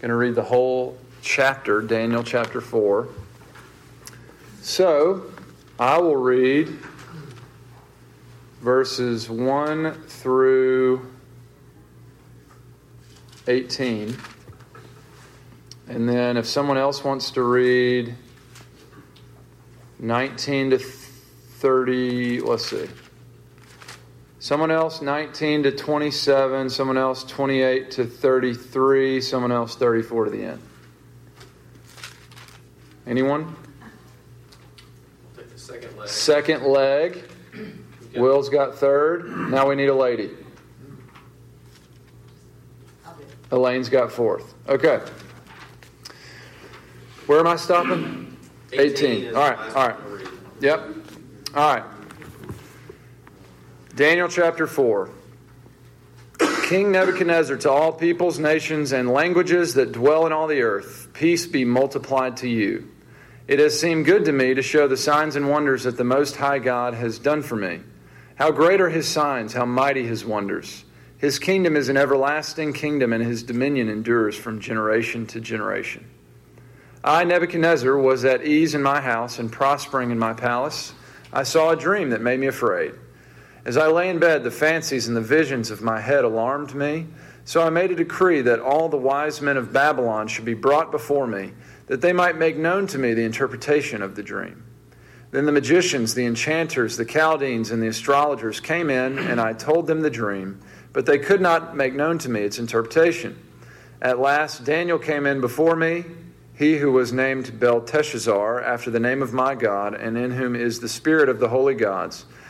going to read the whole chapter, Daniel chapter 4. So, I will read verses 1 through 18. And then if someone else wants to read 19 to 30, let's see. Someone else 19 to 27, someone else 28 to 33, someone else 34 to the end. Anyone? Second leg. Second leg. Will's got third. Now we need a lady. Elaine's got fourth. Okay. Where am I stopping? 18. is All right, the last all right. one we'll read. Yep. All right. Daniel chapter 4. King Nebuchadnezzar, to all peoples, nations, and languages that dwell in all the earth, peace be multiplied to you. It has seemed good to me to show the signs and wonders that the Most High God has done for me. How great are his signs, how mighty his wonders. His kingdom is an everlasting kingdom, and his dominion endures from generation to generation. I, Nebuchadnezzar, was at ease in my house and prospering in my palace. I saw a dream that made me afraid. As I lay in bed, the fancies and the visions of my head alarmed me. So I made a decree that all the wise men of Babylon should be brought before me, that they might make known to me the interpretation of the dream. Then the magicians, the enchanters, the Chaldeans, and the astrologers came in, and I told them the dream, but they could not make known to me its interpretation. At last, Daniel came in before me, he who was named Belteshazzar, after the name of my God, and in whom is the spirit of the holy gods.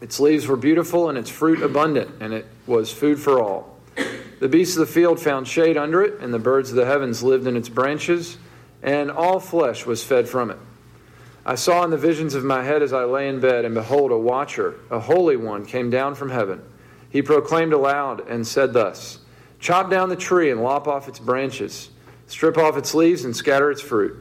Its leaves were beautiful, and its fruit abundant, and it was food for all. The beasts of the field found shade under it, and the birds of the heavens lived in its branches, and all flesh was fed from it. I saw in the visions of my head as I lay in bed, and behold, a watcher, a holy one, came down from heaven. He proclaimed aloud and said thus Chop down the tree and lop off its branches, strip off its leaves and scatter its fruit.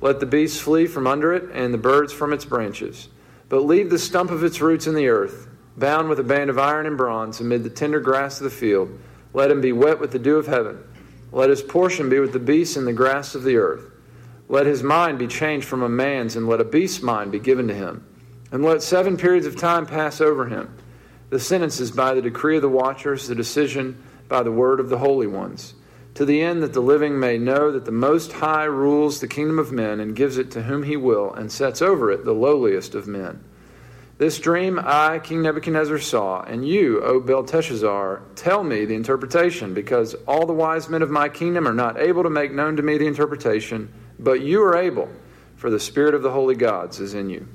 Let the beasts flee from under it, and the birds from its branches. But leave the stump of its roots in the earth, bound with a band of iron and bronze, amid the tender grass of the field. Let him be wet with the dew of heaven. Let his portion be with the beasts in the grass of the earth. Let his mind be changed from a man's, and let a beast's mind be given to him. And let seven periods of time pass over him. The sentence is by the decree of the watchers, the decision by the word of the holy ones, to the end that the living may know that the Most High rules the kingdom of men and gives it to whom he will, and sets over it the lowliest of men. This dream I, King Nebuchadnezzar, saw, and you, O Belteshazzar, tell me the interpretation, because all the wise men of my kingdom are not able to make known to me the interpretation, but you are able, for the spirit of the holy gods is in you.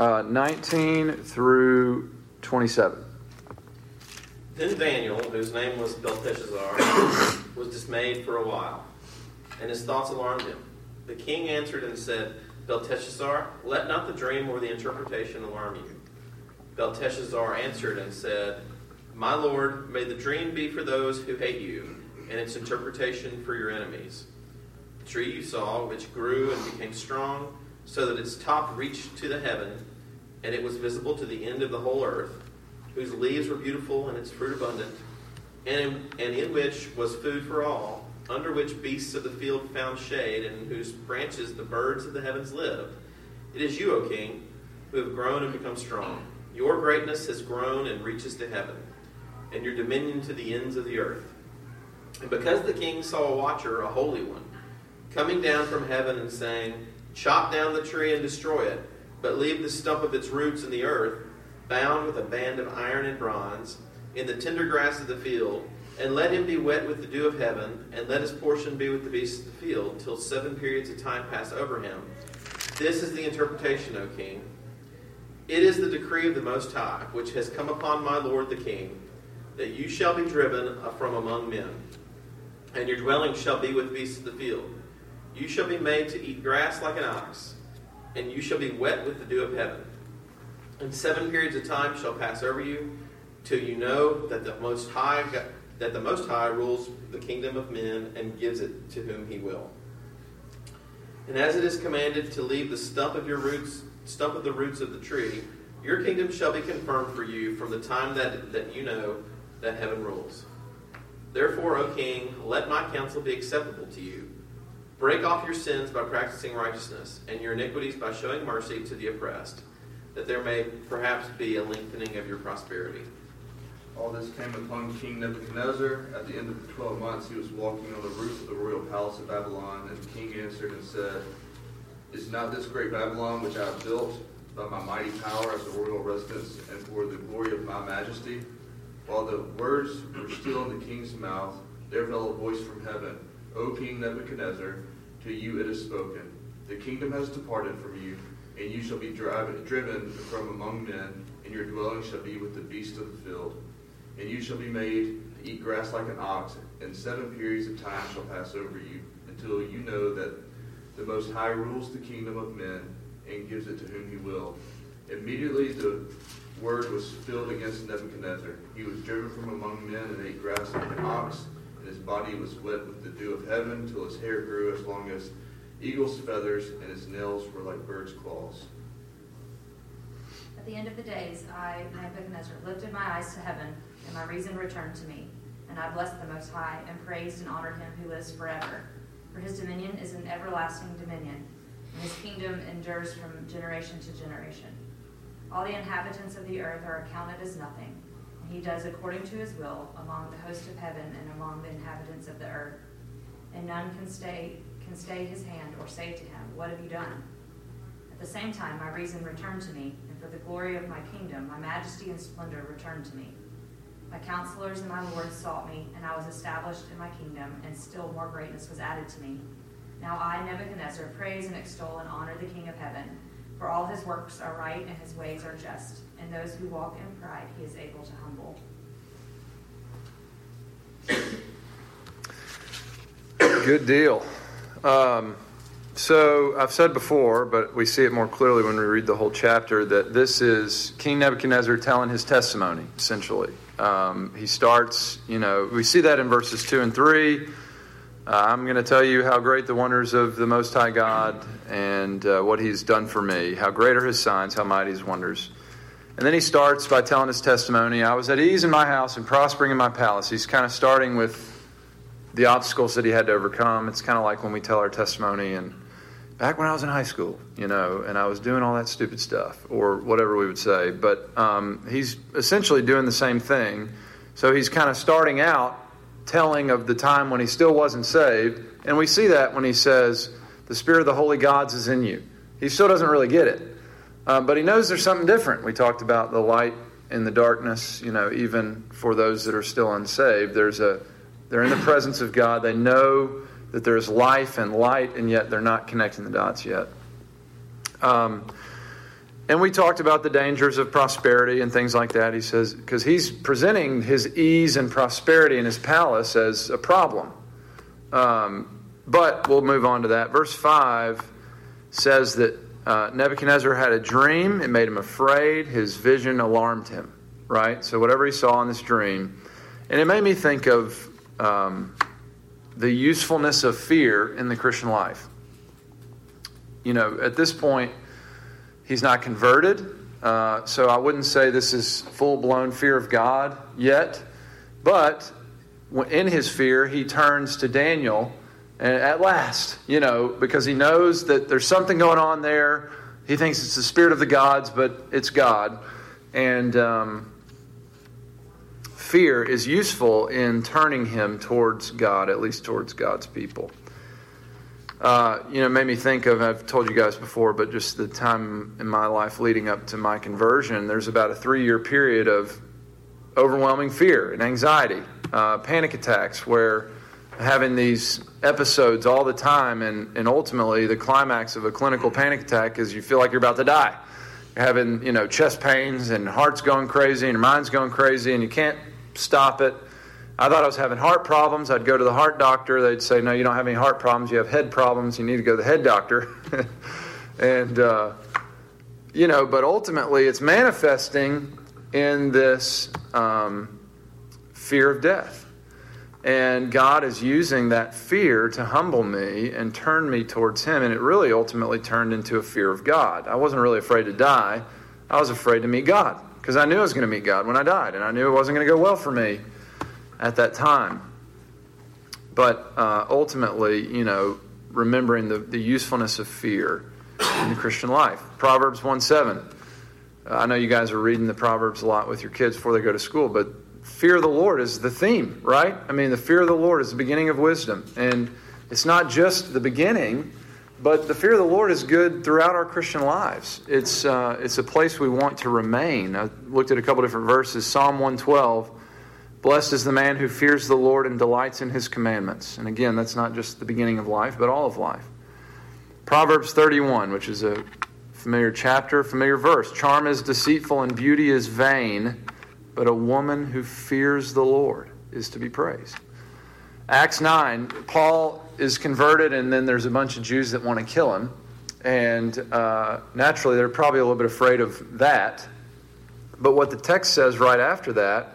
Uh, 19 through 27. Then Daniel, whose name was Belteshazzar, was dismayed for a while, and his thoughts alarmed him. The king answered and said, Belteshazzar, let not the dream or the interpretation alarm you. Belteshazzar answered and said, My lord, may the dream be for those who hate you, and its interpretation for your enemies. The tree you saw, which grew and became strong, so that its top reached to the heaven, and it was visible to the end of the whole earth, whose leaves were beautiful and its fruit abundant, and in, and in which was food for all, under which beasts of the field found shade, and in whose branches the birds of the heavens lived. It is you, O king, who have grown and become strong. Your greatness has grown and reaches to heaven, and your dominion to the ends of the earth. And because the king saw a watcher, a holy one, coming down from heaven and saying, Chop down the tree and destroy it, but leave the stump of its roots in the earth, bound with a band of iron and bronze, in the tender grass of the field, and let him be wet with the dew of heaven, and let his portion be with the beasts of the field, till seven periods of time pass over him. This is the interpretation, O king. It is the decree of the Most High, which has come upon my lord the king, that you shall be driven from among men, and your dwelling shall be with beasts of the field. You shall be made to eat grass like an ox, and you shall be wet with the dew of heaven. And seven periods of time shall pass over you, till you know that the Most High that the Most High rules the kingdom of men and gives it to whom He will. And as it is commanded to leave the stump of your roots, stump of the roots of the tree, your kingdom shall be confirmed for you from the time that, that you know that heaven rules. Therefore, O king, let my counsel be acceptable to you. Break off your sins by practicing righteousness, and your iniquities by showing mercy to the oppressed, that there may perhaps be a lengthening of your prosperity. All this came upon King Nebuchadnezzar. At the end of the twelve months, he was walking on the roof of the royal palace of Babylon, and the king answered and said, Is not this great Babylon which I have built by my mighty power as a royal residence and for the glory of my majesty? While the words were still in the king's mouth, there fell a voice from heaven, O King Nebuchadnezzar, to you it is spoken. The kingdom has departed from you, and you shall be driven, driven from among men, and your dwelling shall be with the beasts of the field and you shall be made to eat grass like an ox, and seven periods of time shall pass over you, until you know that the Most High rules the kingdom of men and gives it to whom he will. Immediately the word was filled against Nebuchadnezzar. He was driven from among men and ate grass like an ox, and his body was wet with the dew of heaven, till his hair grew as long as eagle's feathers, and his nails were like bird's claws. At the end of the days, I, Nebuchadnezzar, lifted my eyes to heaven and my reason returned to me. And I blessed the Most High, and praised and honored him who lives forever. For his dominion is an everlasting dominion, and his kingdom endures from generation to generation. All the inhabitants of the earth are accounted as nothing, and he does according to his will among the host of heaven and among the inhabitants of the earth. And none can stay can stay his hand or say to him, What have you done? At the same time my reason returned to me, and for the glory of my kingdom my majesty and splendor returned to me. My counselors and my lords sought me, and I was established in my kingdom, and still more greatness was added to me. Now I, Nebuchadnezzar, praise and extol and honor the King of heaven, for all his works are right and his ways are just, and those who walk in pride he is able to humble. Good deal. Um, so I've said before, but we see it more clearly when we read the whole chapter, that this is King Nebuchadnezzar telling his testimony, essentially. Um, he starts, you know, we see that in verses 2 and 3. Uh, I'm going to tell you how great the wonders of the Most High God and uh, what He's done for me. How great are His signs, how mighty His wonders. And then he starts by telling his testimony I was at ease in my house and prospering in my palace. He's kind of starting with the obstacles that he had to overcome. It's kind of like when we tell our testimony and back when I was in high school, you know, and I was doing all that stupid stuff or whatever we would say. But um, he's essentially doing the same thing. So he's kind of starting out telling of the time when he still wasn't saved. And we see that when he says, The Spirit of the Holy Gods is in you. He still doesn't really get it. Um, but he knows there's something different. We talked about the light in the darkness, you know, even for those that are still unsaved. There's a, they're in the presence of God. They know that there's life and light, and yet they're not connecting the dots yet. Um, and we talked about the dangers of prosperity and things like that. He says, because he's presenting his ease and prosperity in his palace as a problem. Um, but we'll move on to that. Verse 5 says that uh, Nebuchadnezzar had a dream, it made him afraid, his vision alarmed him, right? So, whatever he saw in this dream. And it made me think of um, the usefulness of fear in the Christian life. You know, at this point, he's not converted, uh, so I wouldn't say this is full blown fear of God yet. But in his fear, he turns to Daniel at last, you know, because he knows that there's something going on there. He thinks it's the spirit of the gods, but it's God. And um, fear is useful in turning him towards God, at least towards God's people. Uh, you know, made me think of, I've told you guys before, but just the time in my life leading up to my conversion, there's about a three year period of overwhelming fear and anxiety, uh, panic attacks, where having these episodes all the time, and, and ultimately the climax of a clinical panic attack is you feel like you're about to die. You're having, you know, chest pains and heart's going crazy and your mind's going crazy, and you can't stop it. I thought I was having heart problems. I'd go to the heart doctor. They'd say, No, you don't have any heart problems. You have head problems. You need to go to the head doctor. and, uh, you know, but ultimately it's manifesting in this um, fear of death. And God is using that fear to humble me and turn me towards Him. And it really ultimately turned into a fear of God. I wasn't really afraid to die, I was afraid to meet God because I knew I was going to meet God when I died. And I knew it wasn't going to go well for me at that time. But uh, ultimately, you know, remembering the, the usefulness of fear in the Christian life. Proverbs 1 7. Uh, I know you guys are reading the Proverbs a lot with your kids before they go to school, but fear of the Lord is the theme, right? I mean, the fear of the Lord is the beginning of wisdom. And it's not just the beginning, but the fear of the Lord is good throughout our Christian lives. It's, uh, it's a place we want to remain. I looked at a couple different verses. Psalm 112 Blessed is the man who fears the Lord and delights in his commandments. And again, that's not just the beginning of life, but all of life. Proverbs 31, which is a familiar chapter, familiar verse. Charm is deceitful and beauty is vain, but a woman who fears the Lord is to be praised. Acts 9, Paul is converted, and then there's a bunch of Jews that want to kill him. And uh, naturally, they're probably a little bit afraid of that. But what the text says right after that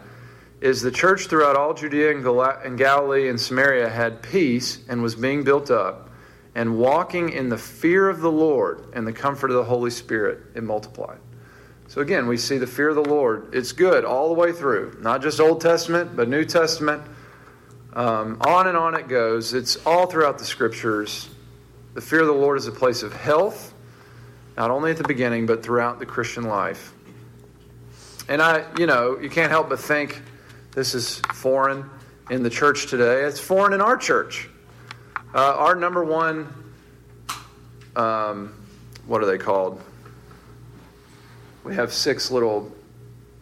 is the church throughout all Judea and Galilee and Samaria had peace and was being built up, and walking in the fear of the Lord and the comfort of the Holy Spirit, it multiplied. So again, we see the fear of the Lord. It's good all the way through, not just Old Testament, but New Testament. Um, on and on it goes. It's all throughout the scriptures. The fear of the Lord is a place of health, not only at the beginning, but throughout the Christian life. And I, you know, you can't help but think this is foreign in the church today. It's foreign in our church. Uh, our number one, um, what are they called? We have six little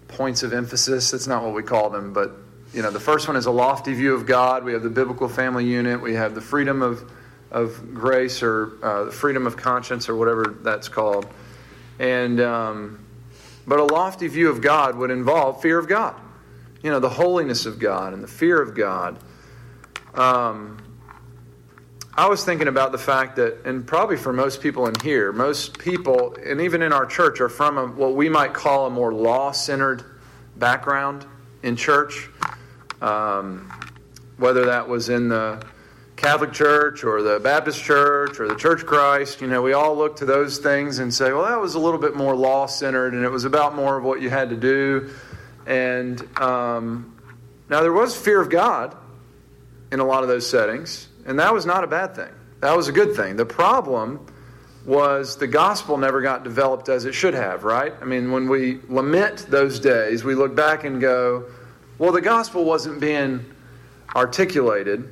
points of emphasis. That's not what we call them, but you know, the first one is a lofty view of God. We have the biblical family unit. We have the freedom of of grace or uh, the freedom of conscience or whatever that's called. And um, but a lofty view of God would involve fear of God you know, the holiness of God and the fear of God. Um, I was thinking about the fact that, and probably for most people in here, most people, and even in our church, are from a, what we might call a more law centered background in church. Um, whether that was in the Catholic Church or the Baptist Church or the Church of Christ, you know, we all look to those things and say, well, that was a little bit more law centered and it was about more of what you had to do and um, now there was fear of God in a lot of those settings, and that was not a bad thing. That was a good thing. The problem was the gospel never got developed as it should have, right? I mean, when we lament those days, we look back and go, well, the gospel wasn't being articulated.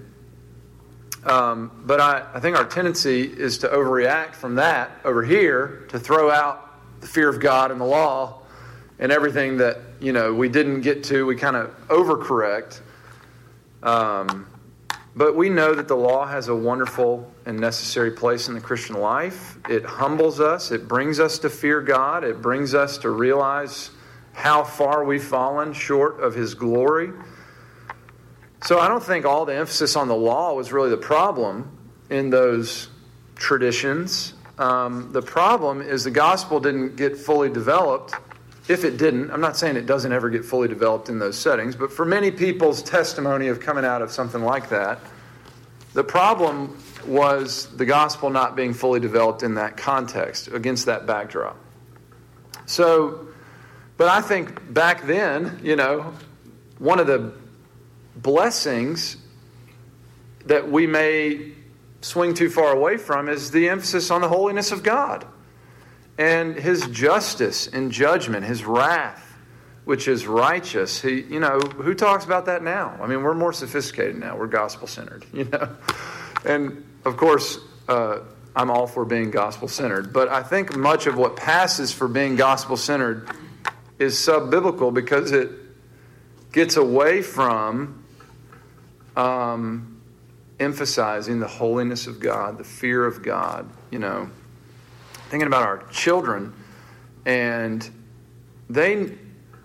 Um, but I, I think our tendency is to overreact from that over here to throw out the fear of God and the law and everything that you know we didn't get to, we kind of overcorrect. Um, but we know that the law has a wonderful and necessary place in the Christian life. It humbles us. It brings us to fear God. It brings us to realize how far we've fallen short of His glory. So I don't think all the emphasis on the law was really the problem in those traditions. Um, the problem is the gospel didn't get fully developed if it didn't, I'm not saying it doesn't ever get fully developed in those settings, but for many people's testimony of coming out of something like that, the problem was the gospel not being fully developed in that context, against that backdrop. So, but I think back then, you know, one of the blessings that we may swing too far away from is the emphasis on the holiness of God and his justice and judgment, his wrath, which is righteous. He, you know, who talks about that now? I mean, we're more sophisticated now. We're gospel centered, you know. And of course, uh, I'm all for being gospel centered, but I think much of what passes for being gospel centered is sub biblical because it gets away from um, emphasizing the holiness of God, the fear of God, you know thinking about our children, and they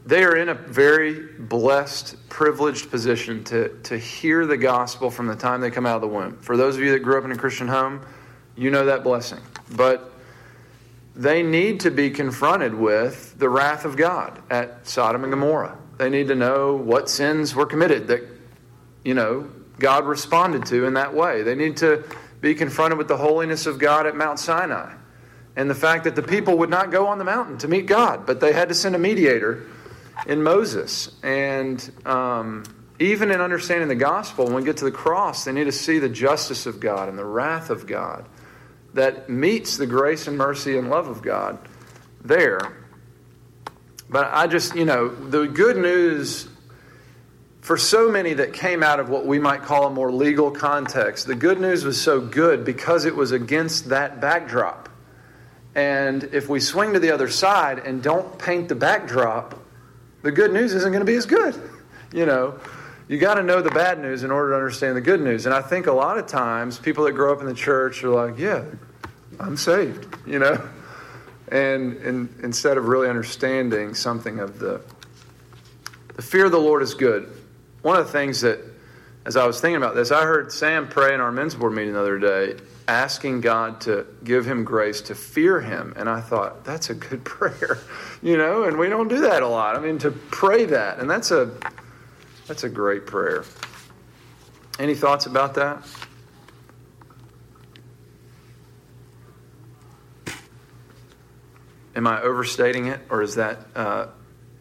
they are in a very blessed, privileged position to, to hear the gospel from the time they come out of the womb. For those of you that grew up in a Christian home, you know that blessing. But they need to be confronted with the wrath of God at Sodom and Gomorrah. They need to know what sins were committed that, you know, God responded to in that way. They need to be confronted with the holiness of God at Mount Sinai and the fact that the people would not go on the mountain to meet God, but they had to send a mediator in Moses. And um, even in understanding the gospel, when we get to the cross, they need to see the justice of God and the wrath of God that meets the grace and mercy and love of God there. But I just, you know, the good news for so many that came out of what we might call a more legal context, the good news was so good because it was against that backdrop. And if we swing to the other side and don't paint the backdrop, the good news isn't going to be as good. You know, you got to know the bad news in order to understand the good news. And I think a lot of times people that grow up in the church are like, yeah, I'm saved, you know? And, and instead of really understanding something of the the fear of the Lord is good. One of the things that as I was thinking about this, I heard Sam pray in our men's board meeting the other day, asking God to give him grace to fear him. And I thought, that's a good prayer, you know, and we don't do that a lot. I mean, to pray that, and that's a that's a great prayer. Any thoughts about that? Am I overstating it, or is that uh,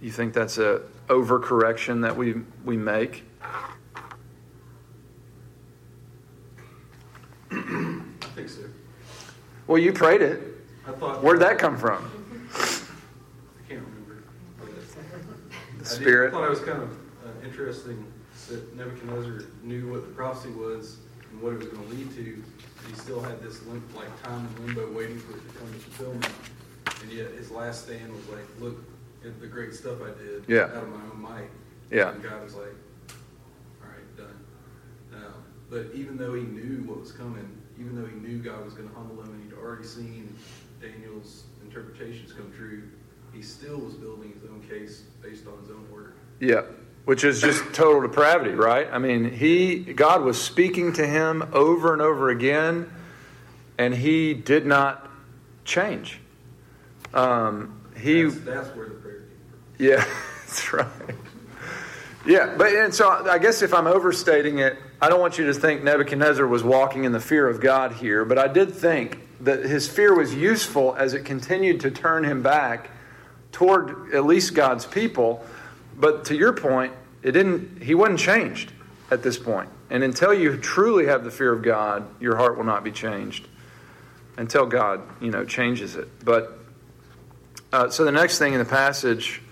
you think that's a overcorrection that we we make? I think so. Well, you prayed it. I thought. Where'd that come from? I can't remember. The I, Spirit. I thought I was kind of interesting that Nebuchadnezzar knew what the prophecy was and what it was going to lead to. He still had this limp, like time in limbo, waiting for it to come to fulfillment. And yet, his last stand was like, "Look at the great stuff I did Yeah. out of my own might." Yeah. And God was like, "All right, done." Um, but even though he knew what was coming, even though he knew God was going to humble him, and he'd already seen Daniel's interpretations come true, he still was building his own case based on his own word. Yeah, which is just total depravity, right? I mean, he God was speaking to him over and over again, and he did not change. Um, he, that's, that's where the prayer came from. yeah, that's right. Yeah, but and so I guess if I'm overstating it, I don't want you to think Nebuchadnezzar was walking in the fear of God here, but I did think that his fear was useful as it continued to turn him back toward at least God's people. But to your point, it didn't he wasn't changed at this point. And until you truly have the fear of God, your heart will not be changed. Until God, you know, changes it. But uh, so the next thing in the passage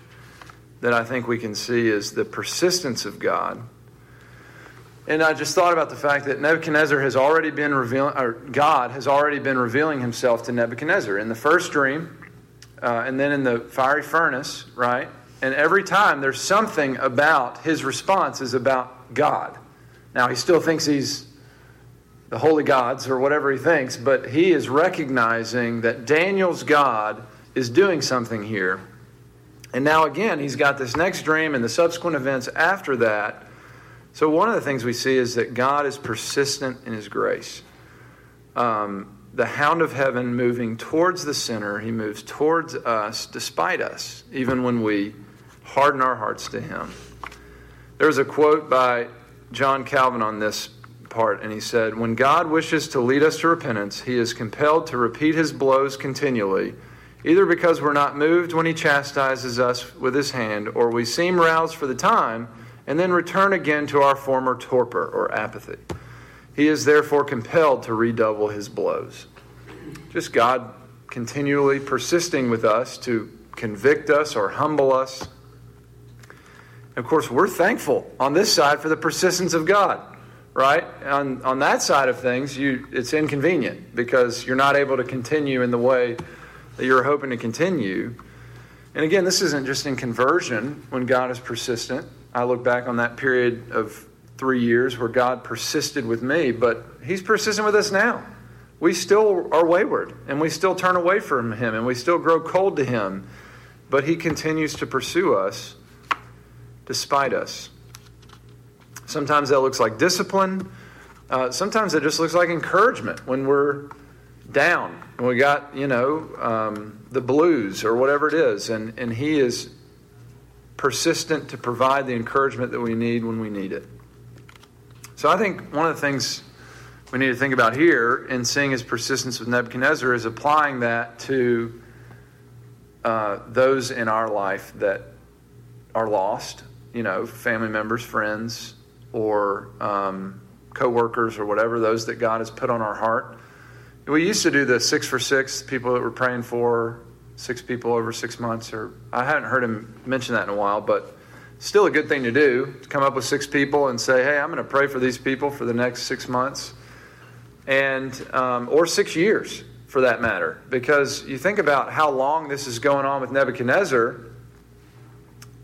that I think we can see is the persistence of God. And I just thought about the fact that Nebuchadnezzar has already been revealing, or God has already been revealing himself to Nebuchadnezzar in the first dream, uh, and then in the fiery furnace, right? And every time there's something about his response is about God. Now, he still thinks he's the holy gods or whatever he thinks, but he is recognizing that Daniel's God is doing something here. And now, again, he's got this next dream and the subsequent events after that. So, one of the things we see is that God is persistent in his grace. Um, the hound of heaven moving towards the sinner, he moves towards us despite us, even when we harden our hearts to him. There's a quote by John Calvin on this part, and he said, When God wishes to lead us to repentance, he is compelled to repeat his blows continually either because we're not moved when he chastises us with his hand, or we seem roused for the time and then return again to our former torpor or apathy. He is therefore compelled to redouble his blows. Just God continually persisting with us to convict us or humble us. Of course, we're thankful on this side for the persistence of God, right? On, on that side of things, you, it's inconvenient because you're not able to continue in the way that you're hoping to continue. And again, this isn't just in conversion when God is persistent. I look back on that period of three years where God persisted with me, but He's persistent with us now. We still are wayward and we still turn away from Him and we still grow cold to Him, but He continues to pursue us. Despite us. Sometimes that looks like discipline. Uh, sometimes it just looks like encouragement when we're down and we got, you know, um, the blues or whatever it is. And, and He is persistent to provide the encouragement that we need when we need it. So I think one of the things we need to think about here in seeing his persistence with Nebuchadnezzar is applying that to uh, those in our life that are lost, you know, family members, friends, or um, co-workers or whatever, those that God has put on our heart. We used to do the six for six, people that we're praying for, six people over six months, or I haven't heard him mention that in a while, but still a good thing to do to come up with six people and say, hey, I'm going to pray for these people for the next six months, and um, or six years for that matter, because you think about how long this is going on with Nebuchadnezzar.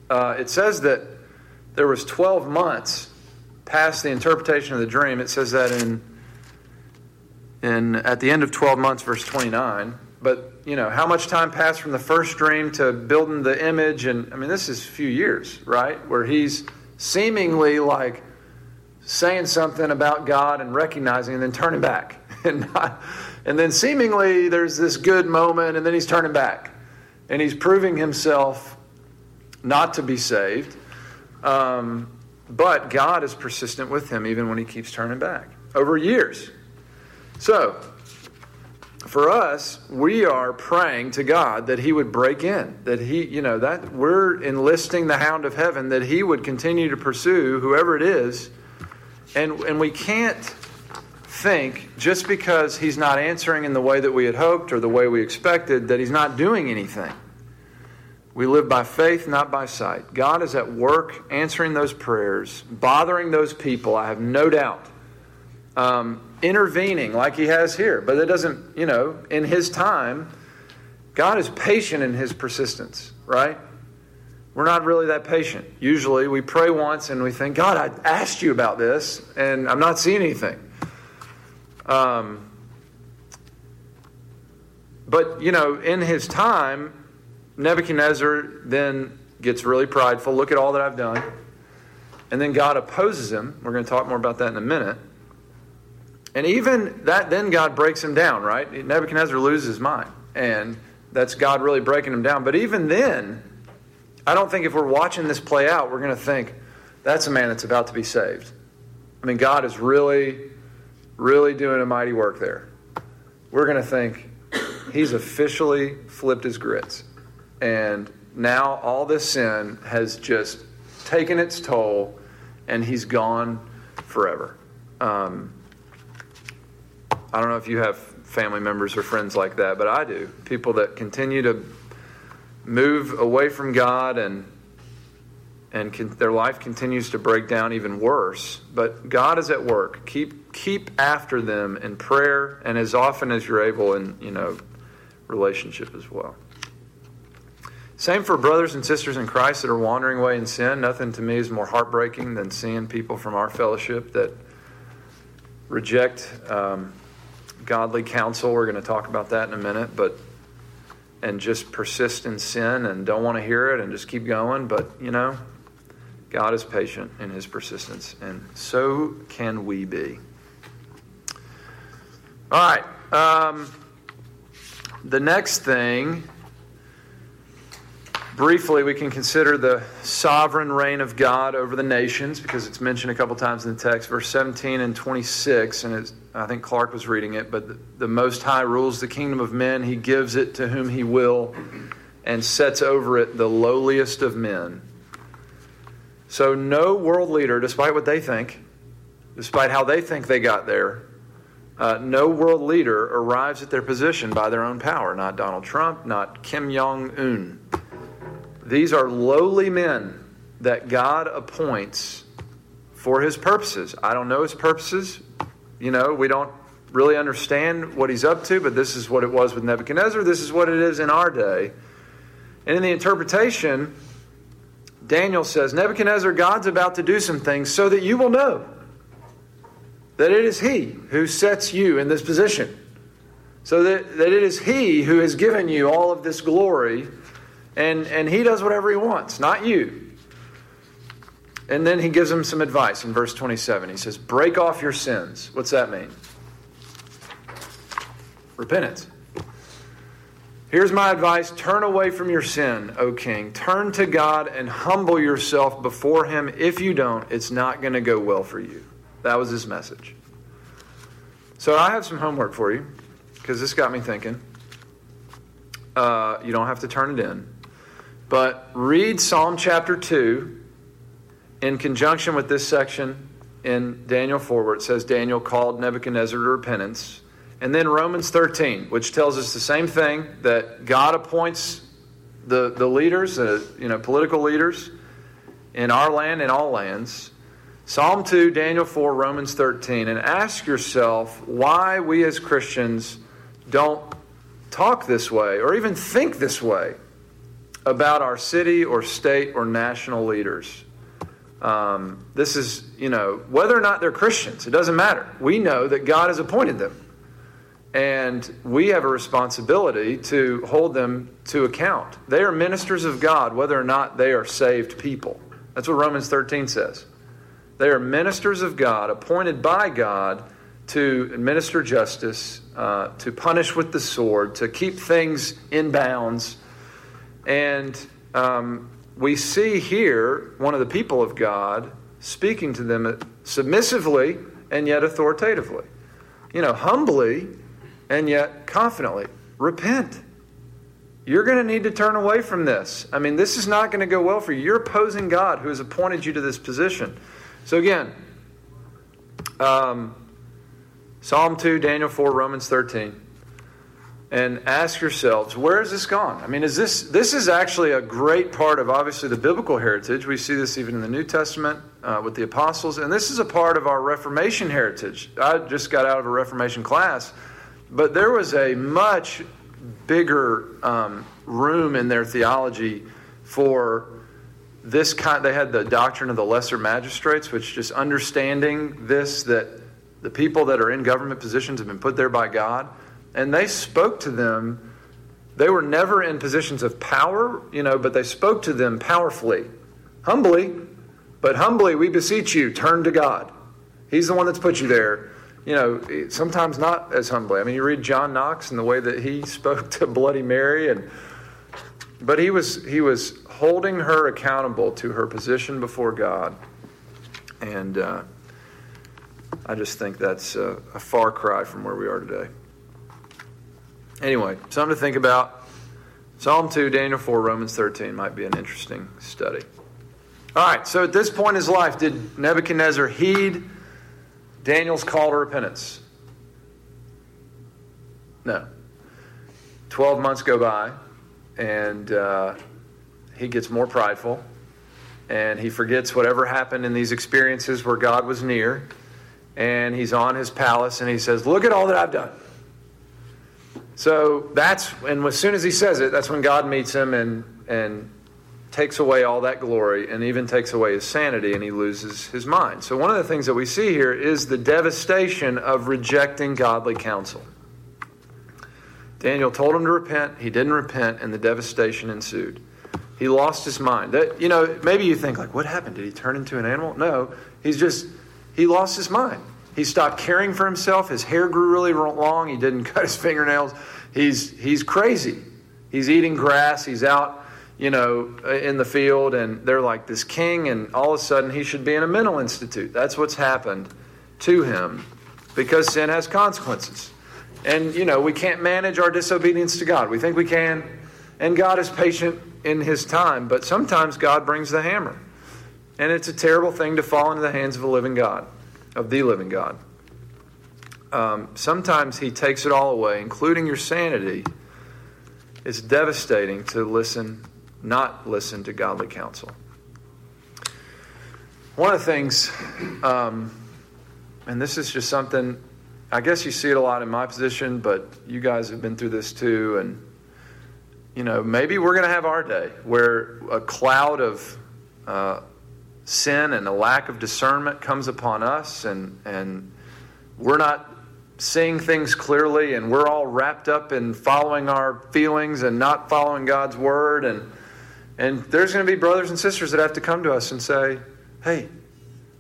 Uh, it says that there was 12 months past the interpretation of the dream. It says that in in at the end of 12 months, verse 29. But you know, how much time passed from the first dream to building the image? And I mean, this is a few years, right? Where he's seemingly like saying something about God and recognizing, and then turning back, and not, and then seemingly there's this good moment, and then he's turning back, and he's proving himself not to be saved. Um, but God is persistent with him even when he keeps turning back over years. So, for us, we are praying to God that He would break in, that He, you know, that we're enlisting the hound of heaven, that He would continue to pursue whoever it is. And, and we can't think just because He's not answering in the way that we had hoped or the way we expected that He's not doing anything. We live by faith, not by sight. God is at work answering those prayers, bothering those people, I have no doubt. Um, intervening like he has here. But it doesn't, you know, in his time, God is patient in his persistence, right? We're not really that patient. Usually we pray once and we think, God, I asked you about this and I'm not seeing anything. Um, but, you know, in his time, Nebuchadnezzar then gets really prideful. Look at all that I've done. And then God opposes him. We're going to talk more about that in a minute. And even that, then God breaks him down, right? Nebuchadnezzar loses his mind. And that's God really breaking him down. But even then, I don't think if we're watching this play out, we're going to think, that's a man that's about to be saved. I mean, God is really, really doing a mighty work there. We're going to think, he's officially flipped his grits. And now all this sin has just taken its toll, and he's gone forever. Um, I don't know if you have family members or friends like that, but I do. People that continue to move away from God and and their life continues to break down even worse. But God is at work. Keep keep after them in prayer and as often as you're able in you know relationship as well. Same for brothers and sisters in Christ that are wandering away in sin. Nothing to me is more heartbreaking than seeing people from our fellowship that reject um, godly counsel. We're going to talk about that in a minute, but and just persist in sin and don't want to hear it and just keep going. But you know, God is patient in His persistence, and so can we be. All right. Um, the next thing Briefly, we can consider the sovereign reign of God over the nations because it's mentioned a couple times in the text, verse 17 and 26. And I think Clark was reading it, but the, the Most High rules the kingdom of men. He gives it to whom He will and sets over it the lowliest of men. So, no world leader, despite what they think, despite how they think they got there, uh, no world leader arrives at their position by their own power. Not Donald Trump, not Kim Jong un. These are lowly men that God appoints for his purposes. I don't know his purposes. You know, we don't really understand what he's up to, but this is what it was with Nebuchadnezzar. This is what it is in our day. And in the interpretation, Daniel says, Nebuchadnezzar, God's about to do some things so that you will know that it is he who sets you in this position. So that, that it is he who has given you all of this glory and, and he does whatever he wants, not you. and then he gives him some advice in verse 27. He says, Break off your sins. What's that mean? Repentance. Here's my advice turn away from your sin, O king. Turn to God and humble yourself before him. If you don't, it's not going to go well for you. That was his message. So I have some homework for you because this got me thinking. Uh, you don't have to turn it in. But read Psalm chapter 2 in conjunction with this section in Daniel 4, where it says Daniel called Nebuchadnezzar to repentance. And then Romans 13, which tells us the same thing that God appoints the, the leaders, uh, you know, political leaders in our land and all lands. Psalm 2, Daniel 4, Romans 13. And ask yourself why we as Christians don't talk this way or even think this way about our city or state or national leaders. Um, this is, you know, whether or not they're Christians, it doesn't matter. We know that God has appointed them. And we have a responsibility to hold them to account. They are ministers of God, whether or not they are saved people. That's what Romans 13 says. They are ministers of God, appointed by God to administer justice, uh, to punish with the sword, to keep things in bounds. And um, we see here one of the people of God speaking to them submissively and yet authoritatively. You know, humbly and yet confidently. Repent. You're going to need to turn away from this. I mean, this is not going to go well for you. You're opposing God who has appointed you to this position. So, again, um, Psalm 2, Daniel 4, Romans 13. And ask yourselves, where has this gone? I mean, is this this is actually a great part of obviously the biblical heritage. We see this even in the New Testament uh, with the apostles, and this is a part of our Reformation heritage. I just got out of a Reformation class, but there was a much bigger um, room in their theology for this kind. They had the doctrine of the lesser magistrates, which just understanding this that the people that are in government positions have been put there by God, and they spoke to them. They were never in positions of power, you know, but they spoke to them powerfully, humbly, but humbly we beseech you, turn to God. He's the one that's put you there you know, sometimes not as humbly. I mean, you read John Knox and the way that he spoke to Bloody Mary, and but he was he was holding her accountable to her position before God, and uh, I just think that's a, a far cry from where we are today. Anyway, something to think about. Psalm 2, Daniel 4, Romans 13 might be an interesting study. All right, so at this point in his life, did Nebuchadnezzar heed Daniel's call to repentance? No. 12 months go by, and uh, he gets more prideful, and he forgets whatever happened in these experiences where God was near, and he's on his palace, and he says, Look at all that I've done. So that's, and as soon as he says it, that's when God meets him and, and takes away all that glory and even takes away his sanity and he loses his mind. So, one of the things that we see here is the devastation of rejecting godly counsel. Daniel told him to repent, he didn't repent, and the devastation ensued. He lost his mind. That, you know, maybe you think, like, what happened? Did he turn into an animal? No, he's just, he lost his mind. He stopped caring for himself. His hair grew really long. He didn't cut his fingernails. He's, he's crazy. He's eating grass. He's out you know, uh, in the field, and they're like this king, and all of a sudden he should be in a mental institute. That's what's happened to him because sin has consequences. And, you know, we can't manage our disobedience to God. We think we can, and God is patient in his time, but sometimes God brings the hammer. And it's a terrible thing to fall into the hands of a living God, of the living God. Um, sometimes he takes it all away, including your sanity. It's devastating to listen not listen to godly counsel. One of the things, um, and this is just something, I guess you see it a lot in my position, but you guys have been through this too. And, you know, maybe we're going to have our day where a cloud of uh, sin and a lack of discernment comes upon us, and, and we're not seeing things clearly, and we're all wrapped up in following our feelings and not following God's word. And, and there's going to be brothers and sisters that have to come to us and say, hey,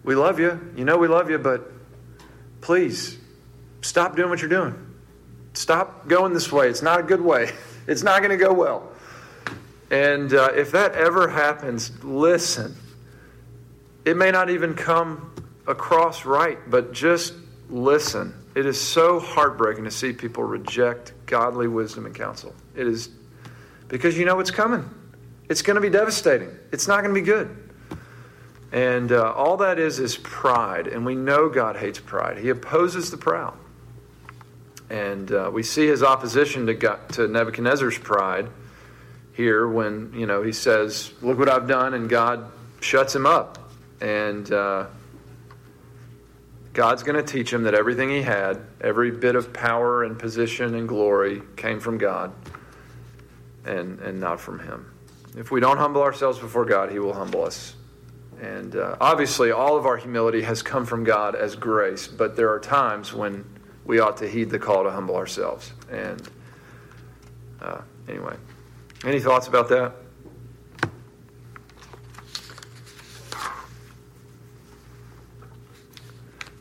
we love you. You know we love you, but please stop doing what you're doing. Stop going this way. It's not a good way. It's not going to go well. And uh, if that ever happens, listen. It may not even come across right, but just listen. It is so heartbreaking to see people reject godly wisdom and counsel. It is because you know it's coming. It's going to be devastating. It's not going to be good. And uh, all that is is pride. And we know God hates pride, He opposes the proud. And uh, we see his opposition to, God, to Nebuchadnezzar's pride here when, you know, he says, Look what I've done, and God shuts him up. And uh, God's going to teach him that everything he had, every bit of power and position and glory, came from God and, and not from him. If we don't humble ourselves before God, he will humble us. And uh, obviously, all of our humility has come from God as grace, but there are times when we ought to heed the call to humble ourselves. And uh, anyway, any thoughts about that?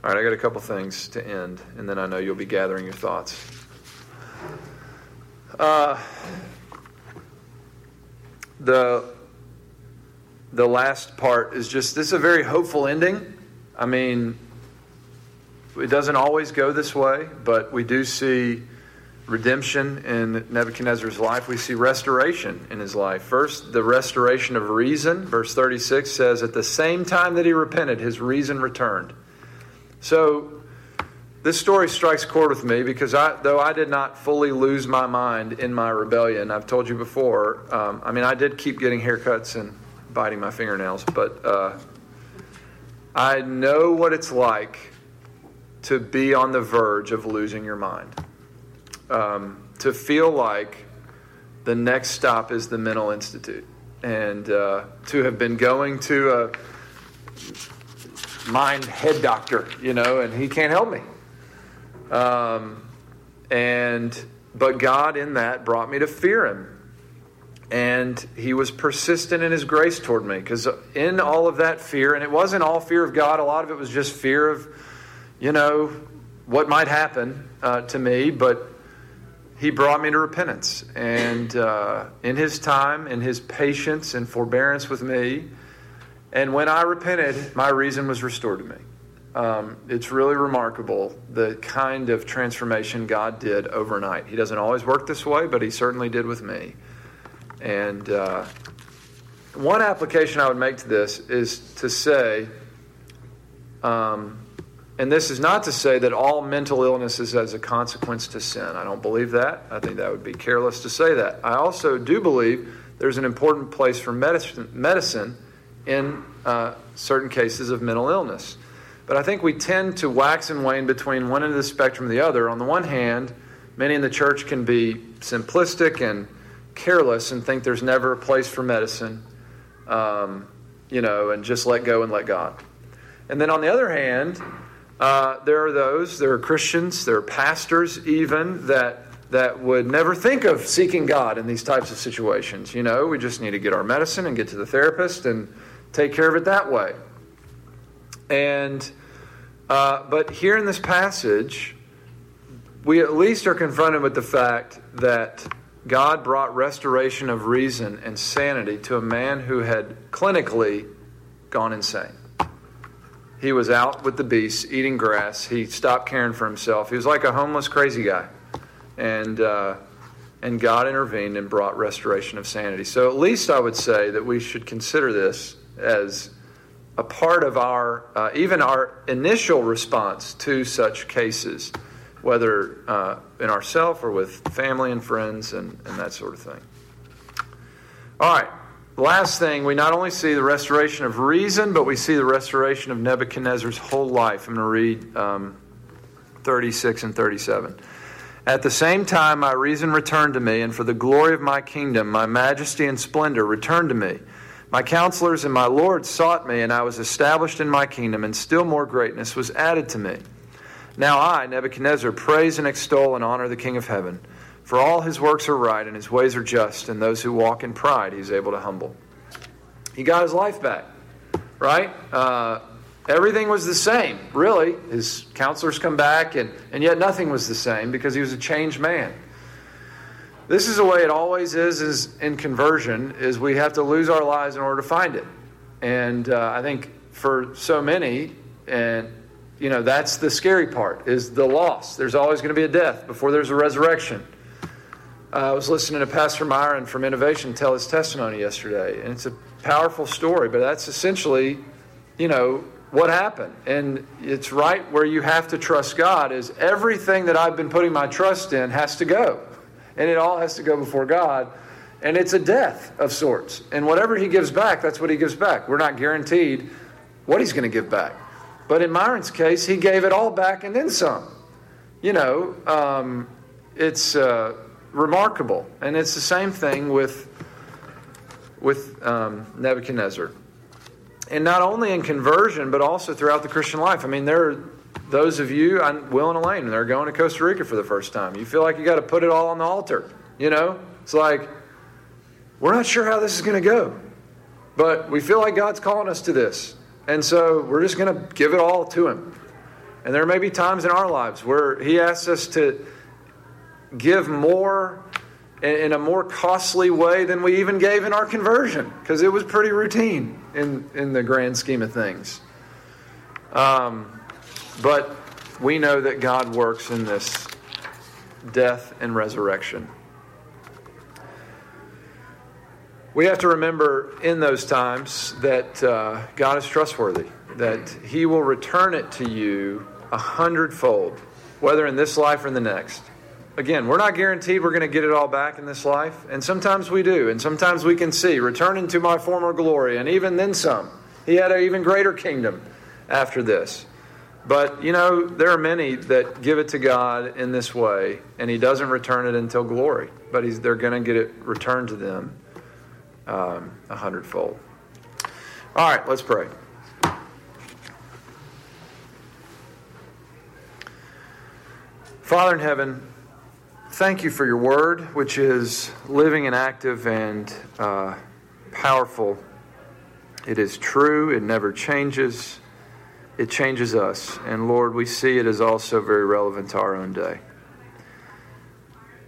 All right, I got a couple things to end, and then I know you'll be gathering your thoughts. Uh, the the last part is just this is a very hopeful ending. I mean, it doesn't always go this way, but we do see redemption in Nebuchadnezzar's life. We see restoration in his life. First, the restoration of reason. Verse 36 says, At the same time that he repented, his reason returned. So, this story strikes chord with me because I, though I did not fully lose my mind in my rebellion, I've told you before, um, I mean, I did keep getting haircuts and biting my fingernails, but uh, I know what it's like to be on the verge of losing your mind. Um, to feel like the next stop is the mental institute. And uh, to have been going to a mind head doctor, you know, and he can't help me. Um, and but God in that brought me to fear him. And he was persistent in his grace toward me because in all of that fear, and it wasn't all fear of God, a lot of it was just fear of you know, what might happen uh, to me, but he brought me to repentance. And uh, in his time, in his patience and forbearance with me, and when I repented, my reason was restored to me. Um, it's really remarkable the kind of transformation God did overnight. He doesn't always work this way, but He certainly did with me. And uh, one application I would make to this is to say, um, and this is not to say that all mental illness is as a consequence to sin. I don't believe that. I think that would be careless to say that. I also do believe there's an important place for medicine, medicine in uh, certain cases of mental illness. But I think we tend to wax and wane between one end of the spectrum and the other. On the one hand, many in the church can be simplistic and careless and think there's never a place for medicine, um, you know, and just let go and let God. And then on the other hand, uh, there are those, there are Christians, there are pastors even that that would never think of seeking God in these types of situations. You know, we just need to get our medicine and get to the therapist and take care of it that way. And uh, but here in this passage, we at least are confronted with the fact that God brought restoration of reason and sanity to a man who had clinically gone insane. He was out with the beasts, eating grass. He stopped caring for himself. He was like a homeless, crazy guy. And, uh, and God intervened and brought restoration of sanity. So, at least I would say that we should consider this as a part of our, uh, even our initial response to such cases, whether uh, in ourself or with family and friends and, and that sort of thing. All right. Last thing, we not only see the restoration of reason, but we see the restoration of Nebuchadnezzar's whole life. I'm going to read um, 36 and 37. At the same time, my reason returned to me, and for the glory of my kingdom, my majesty and splendor returned to me. My counselors and my lords sought me, and I was established in my kingdom, and still more greatness was added to me. Now I, Nebuchadnezzar, praise and extol and honor the King of heaven. For all his works are right, and his ways are just, and those who walk in pride he is able to humble. He got his life back, right? Uh, everything was the same, really. His counselors come back, and, and yet nothing was the same because he was a changed man. This is the way it always is, is in conversion, is we have to lose our lives in order to find it. And uh, I think for so many, and you know, that's the scary part, is the loss. There's always going to be a death before there's a resurrection. Uh, I was listening to Pastor Myron from Innovation tell his testimony yesterday, and it's a powerful story, but that's essentially, you know, what happened. And it's right where you have to trust God is everything that I've been putting my trust in has to go. And it all has to go before God. And it's a death of sorts. And whatever he gives back, that's what he gives back. We're not guaranteed what he's going to give back. But in Myron's case, he gave it all back and then some. You know, um, it's uh, remarkable. And it's the same thing with, with um, Nebuchadnezzar. And not only in conversion, but also throughout the Christian life. I mean, there are those of you, I'm Will and Elaine, they're going to Costa Rica for the first time. You feel like you got to put it all on the altar. You know, it's like we're not sure how this is going to go, but we feel like God's calling us to this, and so we're just going to give it all to Him. And there may be times in our lives where He asks us to give more in a more costly way than we even gave in our conversion because it was pretty routine in, in the grand scheme of things. Um, but we know that God works in this death and resurrection. We have to remember in those times that uh, God is trustworthy, that He will return it to you a hundredfold, whether in this life or in the next. Again, we're not guaranteed we're going to get it all back in this life, and sometimes we do, and sometimes we can see, returning to my former glory, and even then some. He had an even greater kingdom after this. But, you know, there are many that give it to God in this way, and He doesn't return it until glory. But he's, they're going to get it returned to them um, a hundredfold. All right, let's pray. Father in heaven, thank you for your word, which is living and active and uh, powerful. It is true, it never changes it changes us. And Lord, we see it as also very relevant to our own day.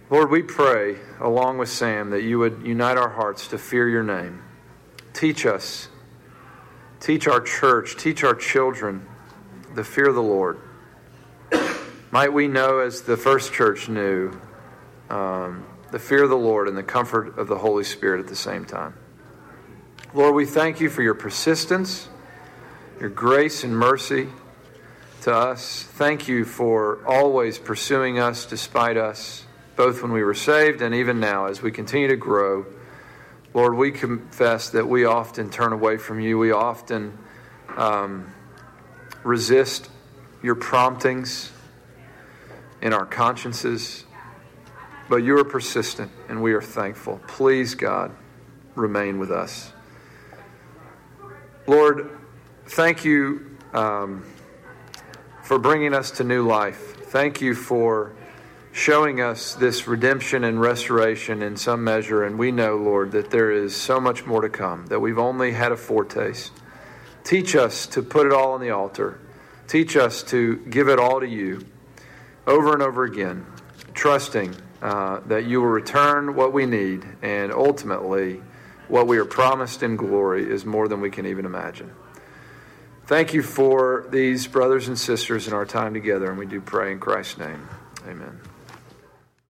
Lord, we pray, along with Sam, that you would unite our hearts to fear your name. Teach us, teach our church, teach our children the fear of the Lord. Might we know, as the first church knew, um, the fear of the Lord and the comfort of the Holy Spirit at the same time. Lord, we thank you for your persistence your grace and mercy to us. Thank you for always pursuing us despite us, both when we were saved and even now as we continue to grow. Lord, we confess that we often turn away from you. We often um, resist your promptings in our consciences. But you are persistent, and we are thankful. Please, God, remain with us. Lord, thank you um, for bringing us to new life. Thank you for showing us this redemption and restoration in some measure. And we know, Lord, that there is so much more to come, that we've only had a foretaste. Teach us to put it all on the altar. Teach us to give it all to you over and over again, trusting uh, that you will return what we need, and ultimately, what we are promised in glory is more than we can even imagine. Thank you for these brothers and sisters in our time together, and we do pray in Christ's name. Amen.